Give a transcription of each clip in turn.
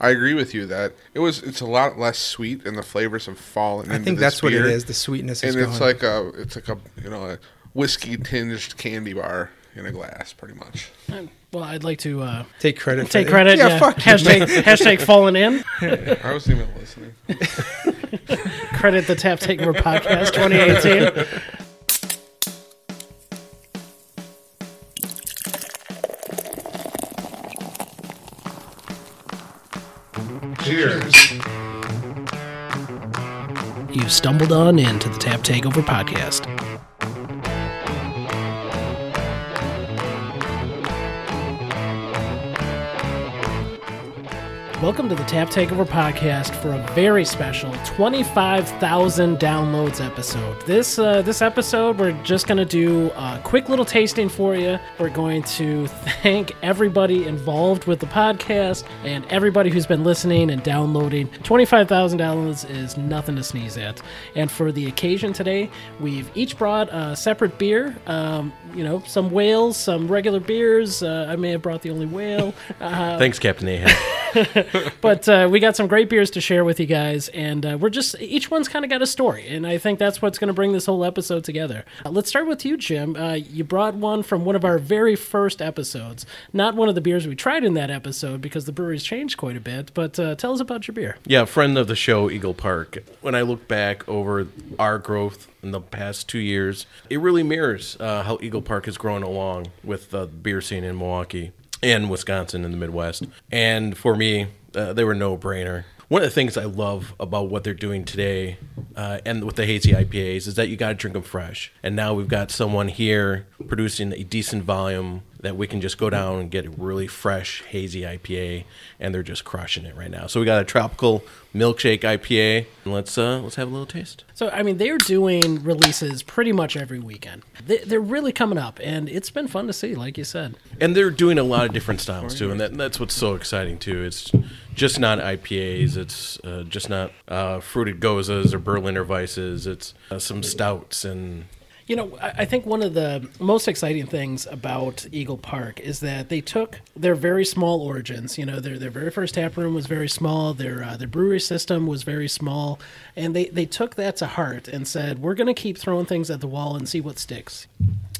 I agree with you that it was. It's a lot less sweet, and the flavors have fallen. I into think this that's what it is. The sweetness is and gone. it's like a it's like a you know a whiskey tinged candy bar in a glass, pretty much. Well, I'd like to uh, take credit. take for credit. Yeah, Yeah, fuck hashtag hashtag fallen in. I wasn't even listening. Credit the Tap Takeover Podcast 2018. You stumbled on into the Tap Takeover Podcast. Welcome to the Tap Takeover podcast for a very special 25,000 downloads episode. This uh, this episode, we're just going to do a quick little tasting for you. We're going to thank everybody involved with the podcast and everybody who's been listening and downloading. 25,000 downloads is nothing to sneeze at. And for the occasion today, we've each brought a separate beer. Um, you know, some whales, some regular beers. Uh, I may have brought the only whale. Uh, Thanks, Captain Ahab. but uh, we got some great beers to share with you guys, and uh, we're just each one's kind of got a story, and I think that's what's going to bring this whole episode together. Uh, let's start with you, Jim. Uh, you brought one from one of our very first episodes, not one of the beers we tried in that episode because the brewery's changed quite a bit. But uh, tell us about your beer. yeah, friend of the show, Eagle Park. When I look back over our growth in the past two years, it really mirrors uh, how Eagle Park has grown along with the beer scene in Milwaukee and Wisconsin in the Midwest. And for me, uh, they were no brainer. One of the things I love about what they're doing today uh, and with the hazy IPAs is that you got to drink them fresh. And now we've got someone here producing a decent volume that we can just go down and get a really fresh hazy IPA, and they're just crushing it right now. So we got a tropical milkshake IPA. And let's uh, let's have a little taste. So, I mean, they're doing releases pretty much every weekend. They, they're really coming up, and it's been fun to see, like you said. And they're doing a lot of different styles too, and that, that's what's so exciting too. It's just not IPAs. It's uh, just not uh, fruited goses or Berliner Weisses. It's uh, some stouts and You know, I think one of the most exciting things about Eagle Park is that they took their very small origins. You know, their their very first tap room was very small. Their uh, their brewery system was very small, and they they took that to heart and said, "We're going to keep throwing things at the wall and see what sticks."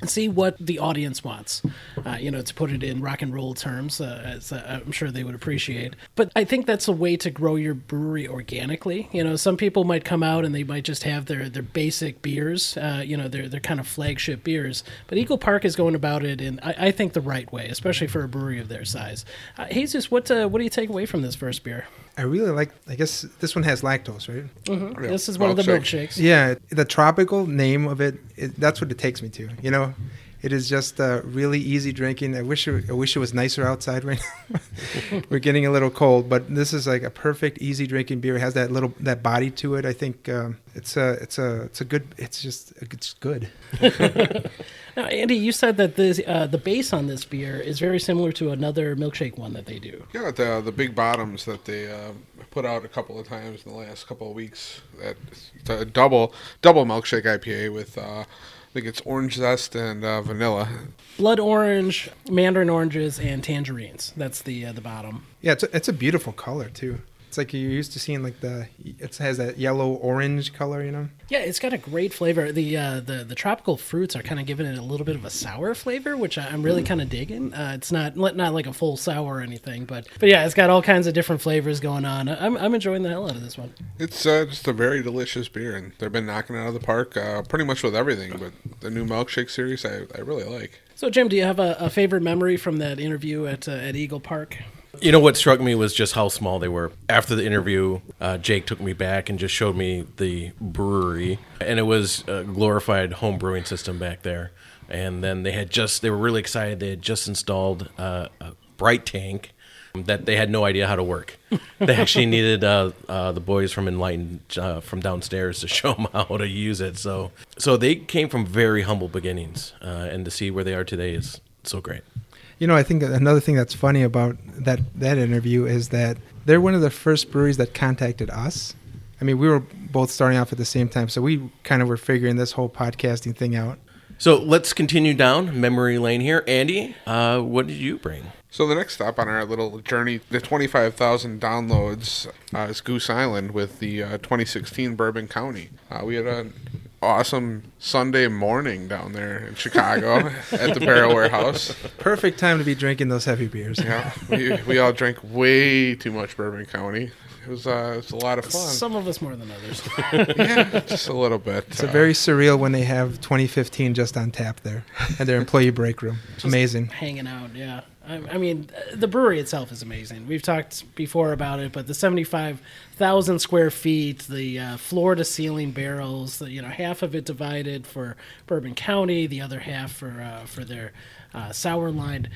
and see what the audience wants. Uh, you know, to put it in rock and roll terms, uh, as uh, I'm sure they would appreciate. But I think that's a way to grow your brewery organically. You know, some people might come out and they might just have their their basic beers. Uh, you know, their their kind of flagship beers. But Eagle Park is going about it in I, I think the right way, especially for a brewery of their size. Uh, Jesus, what uh, what do you take away from this first beer? I really like. I guess this one has lactose, right? Mm-hmm. This is one of the milkshakes. Yeah, the tropical name of it, it. That's what it takes me to. You know, it is just uh, really easy drinking. I wish it, I wish it was nicer outside right now. We're getting a little cold, but this is like a perfect easy drinking beer. It has that little that body to it. I think um, it's a it's a it's a good. It's just it's good. Now, Andy, you said that the uh, the base on this beer is very similar to another milkshake one that they do. Yeah, the the big bottoms that they uh, put out a couple of times in the last couple of weeks. That it's a double double milkshake IPA with uh, I think it's orange zest and uh, vanilla. Blood orange, mandarin oranges, and tangerines. That's the uh, the bottom. Yeah, it's a, it's a beautiful color too. It's like you're used to seeing like the it has that yellow orange color, you know. Yeah, it's got a great flavor. The uh, the the tropical fruits are kind of giving it a little bit of a sour flavor, which I- I'm really kind of digging. Uh, it's not not like a full sour or anything, but but yeah, it's got all kinds of different flavors going on. I'm I'm enjoying the hell out of this one. It's uh, just a very delicious beer, and they've been knocking it out of the park uh, pretty much with everything. But the new milkshake series, I, I really like. So Jim, do you have a, a favorite memory from that interview at uh, at Eagle Park? You know what struck me was just how small they were. After the interview, uh, Jake took me back and just showed me the brewery, and it was a glorified home brewing system back there. And then they had just, they were really excited. They had just installed uh, a bright tank that they had no idea how to work. They actually needed uh, uh, the boys from Enlightened uh, from downstairs to show them how to use it. So, so they came from very humble beginnings, uh, and to see where they are today is so great. You know, I think another thing that's funny about that that interview is that they're one of the first breweries that contacted us. I mean, we were both starting off at the same time, so we kind of were figuring this whole podcasting thing out. So let's continue down memory lane here. Andy, uh, what did you bring? So the next stop on our little journey, the 25,000 downloads, uh, is Goose Island with the uh, 2016 Bourbon County. Uh, we had an awesome Sunday morning down there in Chicago at the Barrel Warehouse. Perfect time to be drinking those heavy beers. Yeah, we, we all drank way too much Bourbon County. It was uh, it was a lot of fun. Some of us more than others. yeah, just a little bit. It's a very surreal when they have 2015 just on tap there at their employee break room. Amazing. hanging out. Yeah, I, mean, the brewery itself is amazing. We've talked before about it, but the seventy-five thousand square feet, the uh, floor-to-ceiling barrels, the, you know, half of it divided for Bourbon County, the other half for uh, for their uh, sour line.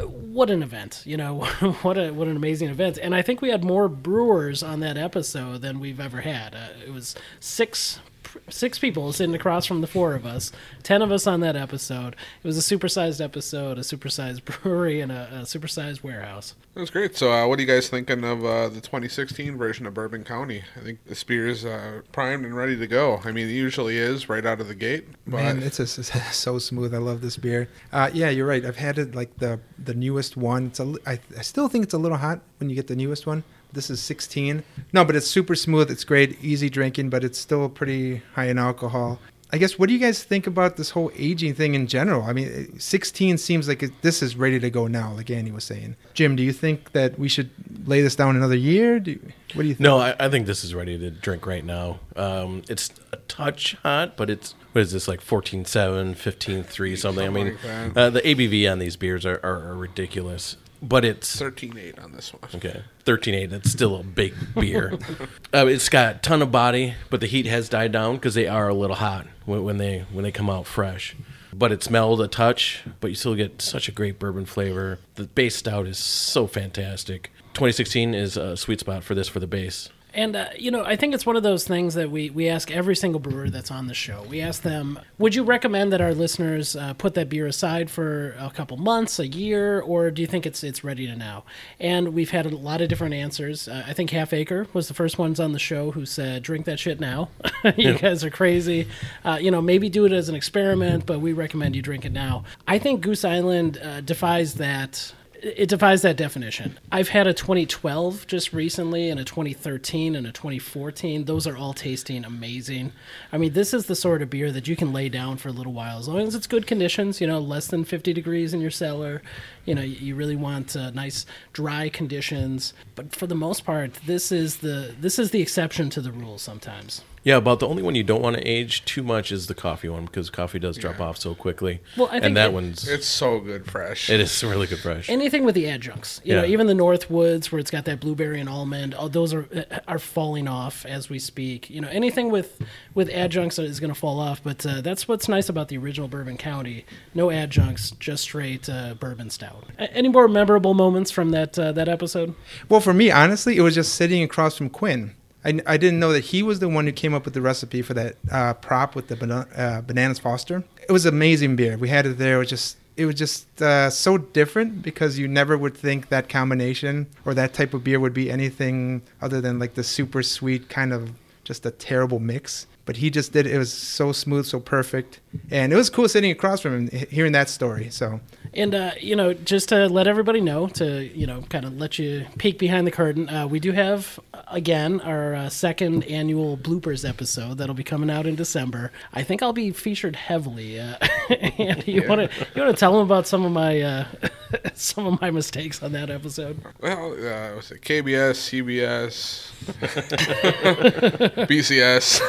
What an event! You know, what a what an amazing event. And I think we had more brewers on that episode than we've ever had. Uh, it was six six people sitting across from the four of us, ten of us on that episode. It was a supersized episode, a supersized brewery, and a, a supersized warehouse. It was great. So, uh, what are you guys thinking of uh, the 2016 version of Bourbon County? I think the beer is uh, primed and ready to go. I mean, it usually is right out of the gate. But Man, it's just it's so smooth. I love this beer. Uh, yeah, you're right. I've had it like the the newest one. It's a, li- I, I still think it's a little hot when you get the newest one. This is 16. No, but it's super smooth. It's great, easy drinking, but it's still pretty high in alcohol. I guess what do you guys think about this whole aging thing in general? I mean, 16 seems like it, this is ready to go now, like Andy was saying. Jim, do you think that we should lay this down another year? Do, what do you think? No, I, I think this is ready to drink right now. Um, it's a touch hot, but it's what is this like 14.7, 15.3 something? I mean, uh, the ABV on these beers are, are, are ridiculous. But it's 13.8 on this one. okay, 13.8. That's still a big beer. uh, it's got a ton of body, but the heat has died down because they are a little hot when, when they when they come out fresh. But it smelled a touch, but you still get such a great bourbon flavor. The base stout is so fantastic. 2016 is a sweet spot for this for the base. And uh, you know, I think it's one of those things that we we ask every single brewer that's on the show. We ask them, "Would you recommend that our listeners uh, put that beer aside for a couple months, a year, or do you think it's it's ready to now?" And we've had a lot of different answers. Uh, I think Half Acre was the first ones on the show who said, "Drink that shit now. you guys are crazy. Uh, you know, maybe do it as an experiment, but we recommend you drink it now." I think Goose Island uh, defies that it defies that definition. I've had a 2012 just recently and a 2013 and a 2014. Those are all tasting amazing. I mean, this is the sort of beer that you can lay down for a little while as long as it's good conditions, you know, less than 50 degrees in your cellar. You know, you really want uh, nice dry conditions, but for the most part, this is the this is the exception to the rule sometimes. Yeah, about the only one you don't want to age too much is the coffee one because coffee does drop off so quickly. Well, I think and that it- one's It's so good fresh. it is really good fresh. anything with the adjuncts you know even the northwoods where it's got that blueberry and almond all those are are falling off as we speak you know anything with with adjuncts is going to fall off but uh, that's what's nice about the original bourbon county no adjuncts just straight uh, bourbon stout A- any more memorable moments from that uh, that episode Well, for me, honestly, it was just sitting across from Quinn. I, I didn't know that he was the one who came up with the recipe for that uh, prop with the bana- uh, bananas Foster. It was amazing beer. We had it there. It was just it was just uh, so different because you never would think that combination or that type of beer would be anything other than like the super sweet kind of just a terrible mix. But he just did it. It was so smooth, so perfect, and it was cool sitting across from him, hearing that story. So And uh, you know, just to let everybody know, to you know, kind of let you peek behind the curtain, uh, we do have again our uh, second annual bloopers episode that'll be coming out in December. I think I'll be featured heavily. Uh, and you want to you want to tell them about some of my uh, some of my mistakes on that episode? Well, uh, was it KBS, CBS, BCS?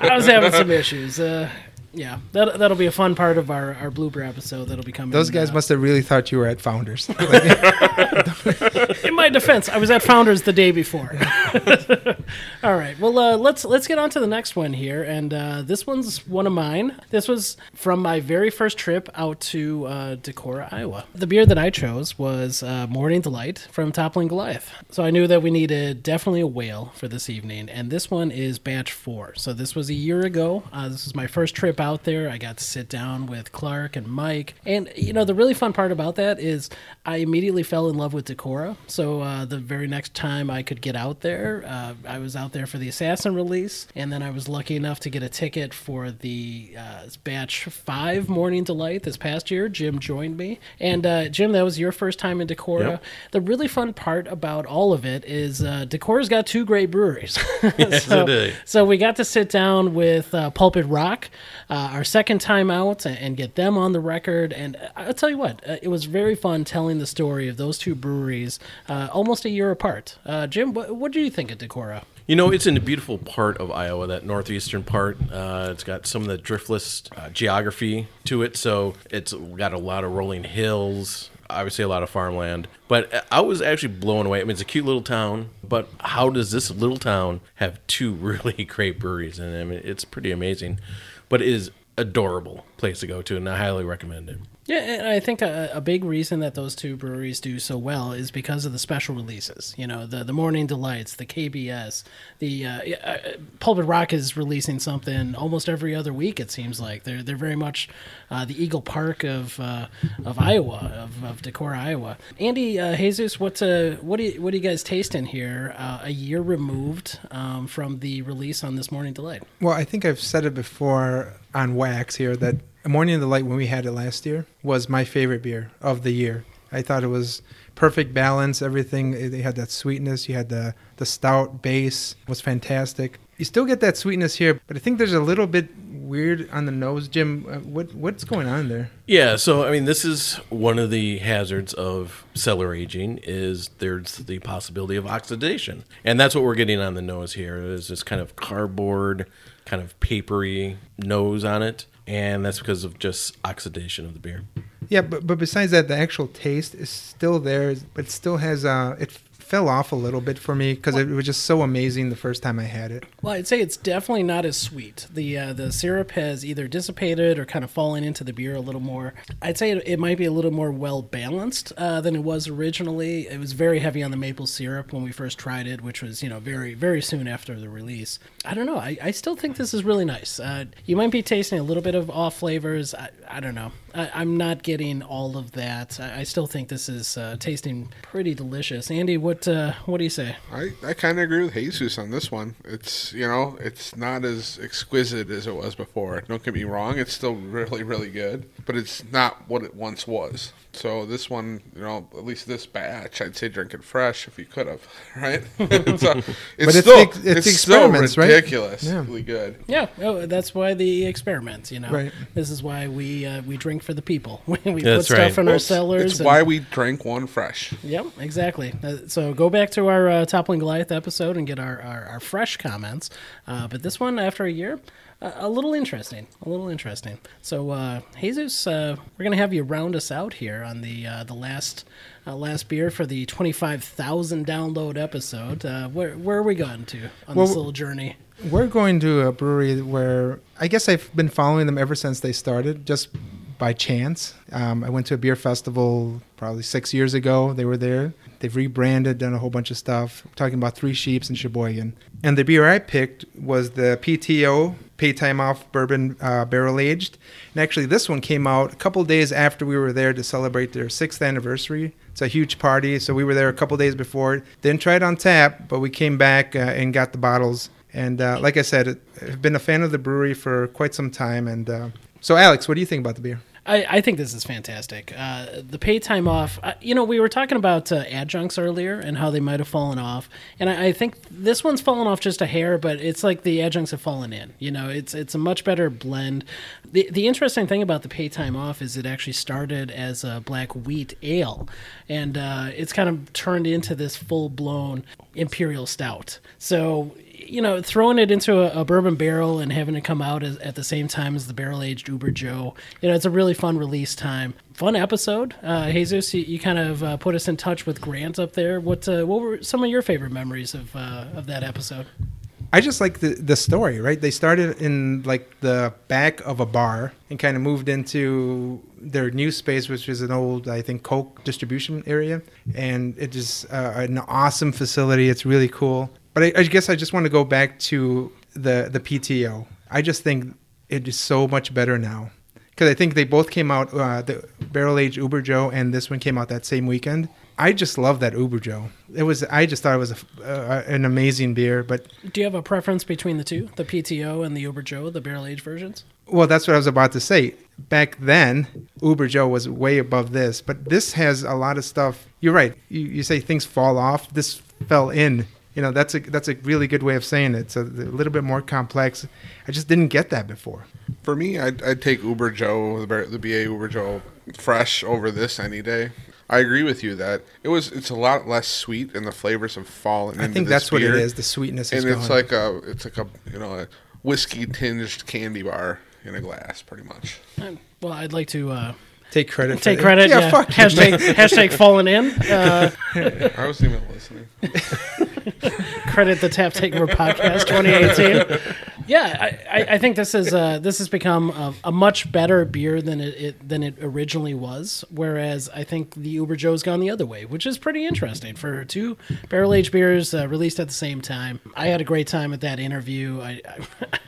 I was having some issues. Uh, yeah, that that'll be a fun part of our, our blooper episode that'll be coming. those guys uh, must have really thought you were at Founders. in my defense, I was at Founders the day before. All right. Well, uh, let's let's get on to the next one here, and uh, this one's one of mine. This was from my very first trip out to uh, Decorah, Iowa. The beer that I chose was uh, Morning Delight from Toppling Goliath. So I knew that we needed definitely a whale for this evening, and this one is batch four. So this was a year ago. Uh, this was my first trip out there. I got to sit down with Clark and Mike, and you know the really fun part about that is I immediately fell in love with Decorah. So uh, the very next time I could get out there. There. Uh, I was out there for the Assassin release, and then I was lucky enough to get a ticket for the uh, batch five Morning Delight this past year. Jim joined me, and uh, Jim, that was your first time in Decorah. Yep. The really fun part about all of it is uh, Decorah's got two great breweries. Yes, so, it is. so we got to sit down with uh, Pulpit Rock, uh, our second time out, and, get them on the record. And I'll tell you what, uh, it was very fun telling the story of those two breweries uh, almost a year apart. Uh, Jim, what, what do you think of Decorah? You know, it's in a beautiful part of Iowa, that northeastern part. Uh, it's got some of the driftless uh, geography to it, so it's got a lot of rolling hills, obviously a lot of farmland. But I was actually blown away. I mean, it's a cute little town, but how does this little town have two really great breweries? And I mean, it's pretty amazing. But it is adorable place to go to, and I highly recommend it. Yeah, and I think a, a big reason that those two breweries do so well is because of the special releases. You know, the the Morning Delights, the KBS, the uh, uh, Pulpit Rock is releasing something almost every other week. It seems like they're they're very much uh, the Eagle Park of uh, of Iowa, of, of Decorah, Iowa. Andy uh, Jesus, what uh, what do you, what do you guys tasting here? Uh, a year removed um, from the release on this Morning Delight. Well, I think I've said it before on wax here that Morning of the Light when we had it last year was my favorite beer of the year. I thought it was perfect balance. Everything it had that sweetness. You had the the stout base was fantastic. You still get that sweetness here, but I think there's a little bit weird on the nose, Jim. Uh, what what's going on there? Yeah, so I mean, this is one of the hazards of cellar aging is there's the possibility of oxidation, and that's what we're getting on the nose here. Is this kind of cardboard, kind of papery nose on it, and that's because of just oxidation of the beer. Yeah, but but besides that, the actual taste is still there, but still has uh it fell off a little bit for me because it was just so amazing the first time I had it. Well, I'd say it's definitely not as sweet. The uh, the syrup has either dissipated or kind of fallen into the beer a little more. I'd say it, it might be a little more well balanced uh, than it was originally. It was very heavy on the maple syrup when we first tried it, which was you know very very soon after the release. I don't know. I, I still think this is really nice. Uh, you might be tasting a little bit of off flavors. I, I don't know. I, I'm not getting all of that. I, I still think this is uh, tasting pretty delicious. Andy, what uh, what do you say? I, I kind of agree with Jesus on this one. It's you know it's not as exquisite as it was before. Don't get me wrong; it's still really really good, but it's not what it once was. So this one, you know, at least this batch, I'd say drink it fresh if you could have, right? so it's But it's still the ex- it's the still experiments, right? ridiculously good. Yeah, oh, that's why the experiments. You know, Right. this is why we uh, we drink for the people. we put That's stuff right. in Well, our cellars. it's and- why we drank one fresh. Yep, exactly. Uh, so go back to our uh, Toppling Goliath episode and get our, our, our fresh comments. Uh, but this one, after a year, uh, a little interesting. A little interesting. So, uh, Jesus, uh, we're going to have you round us out here on the uh, the last uh, last beer for the 25,000 download episode. Uh, where, where are we going to on Well, this little journey? We're going to a brewery where I guess I've been following them ever since they started, just by chance. Um, I went to a beer festival probably six years ago. They were there. They've rebranded, done a whole bunch of stuff. I'm talking about Three Sheeps and Sheboygan. And the beer I picked was the PTO, Pay Time Off Bourbon uh, Barrel Aged. And actually, this one came out a couple days after we were there to celebrate their sixth anniversary. It's a huge party, so we were there a couple days before. Didn't try it on tap, but we came back uh, and got the bottles. And uh, like I said, I've been a fan of the brewery for quite some time. And uh, so, Alex, what do you think about the beer? I, I think this is fantastic. Uh, the pay time off, uh, you know, we were talking about uh, adjuncts earlier and how they might have fallen off, and I, I think this one's fallen off just a hair, but it's like the adjuncts have fallen in. You know, it's it's a much better blend. The the interesting thing about the pay time off is it actually started as a black wheat ale, and uh, it's kind of turned into this full blown imperial stout. So you know, throwing it into a, a bourbon barrel and having it come out as, at the same time as the barrel aged Uber Joe, you know, it's a really fun release time. Fun episode. Uh, Jesus, you, you kind of uh, put us in touch with Grant up there. What uh, what were some of your favorite memories of uh, of that episode? I just like the the story, right? They started in like the back of a bar and kind of moved into their new space, which is an old, I think, Coke distribution area, and it is uh, an awesome facility. It's really cool. But I, I guess I just want to go back to the the PTO. I just think it is so much better now because I think they both came out. Uh, the barrel aged Uber Joe and this one came out that same weekend, I just love that Uber Joe. It was I just thought it was a, uh, an amazing beer, but Do you have a preference between the two, the PTO and the Uber Joe, the barrel aged versions? well, that's what I was about to say. Back then, Uber Joe was way above this, but this has a lot of stuff. You're right. You, you say things fall off. This fell in. You know, that's a that's a really good way of saying it. It's a, a little bit more complex. I just didn't get that before. For me, I'd, I'd take Uber Joe, the, Bar- the BA Uber Joe, fresh over this any day. I agree with you that it was. It's a lot less sweet, and the flavors have fallen. I into think this that's what it beer. is. The sweetness is and it's gone. like a it's like a you know a whiskey tinged candy bar in a glass, pretty much. Um, Well, I'd like to uh, take credit. for take it. credit. Yeah, Yeah, fuck you, hashtag hashtag fallen in. Uh, I wasn't even listening. credit the Tap Takeover Podcast 2018. Yeah, I, I, think this is uh, this has become a, a much better beer than it, it than it originally was. Whereas I think the Uber Joe's gone the other way, which is pretty interesting for two barrel aged beers uh, released at the same time. I had a great time at that interview. I, I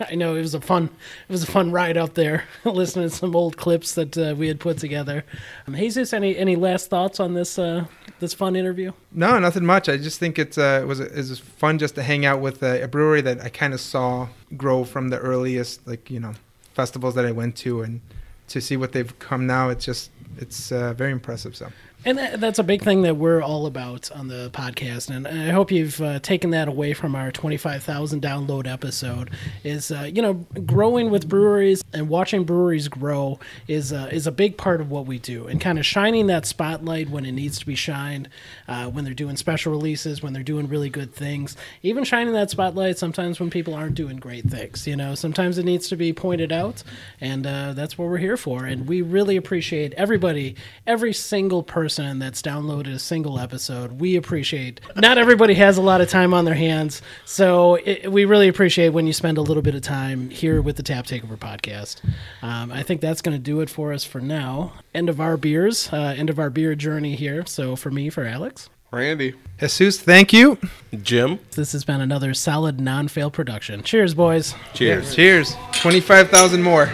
I know it was a fun it was a fun ride up there, listening to some old clips that uh, we had put together. Um, Jesus, any any last thoughts on this uh, this fun interview? No, nothing much. I just think it's uh, it was was fun just to hang out with a, a brewery that I kind of saw grow from the earliest like you know festivals that I went to, and to see what they've come now. It's just it's uh, very impressive. So And that, that's a big thing that we're all about on the podcast, and I hope you've uh, taken that away from our twenty-five thousand download episode. Is uh, you know growing with breweries and watching breweries grow is uh, is a big part of what we do, and kind of shining that spotlight when it needs to be shined, uh, when they're doing special releases, when they're doing really good things, even shining that spotlight sometimes when people aren't doing great things. You know, sometimes it needs to be pointed out, and uh, that's what we're here for. And we really appreciate everybody, every single person that's downloaded a single episode. We appreciate. Not everybody has a lot of time on their hands, so it, we really appreciate when you spend a little bit of time here with the Tap Takeover podcast. Um, I think that's going to do it for us for now. End of our beers, uh, end of our beer journey here. So for me, for Alex. Randy. Jesus, thank you. Jim, This has been another solid non fail production. Cheers, boys. cheers. Cheers. Twenty five thousand more.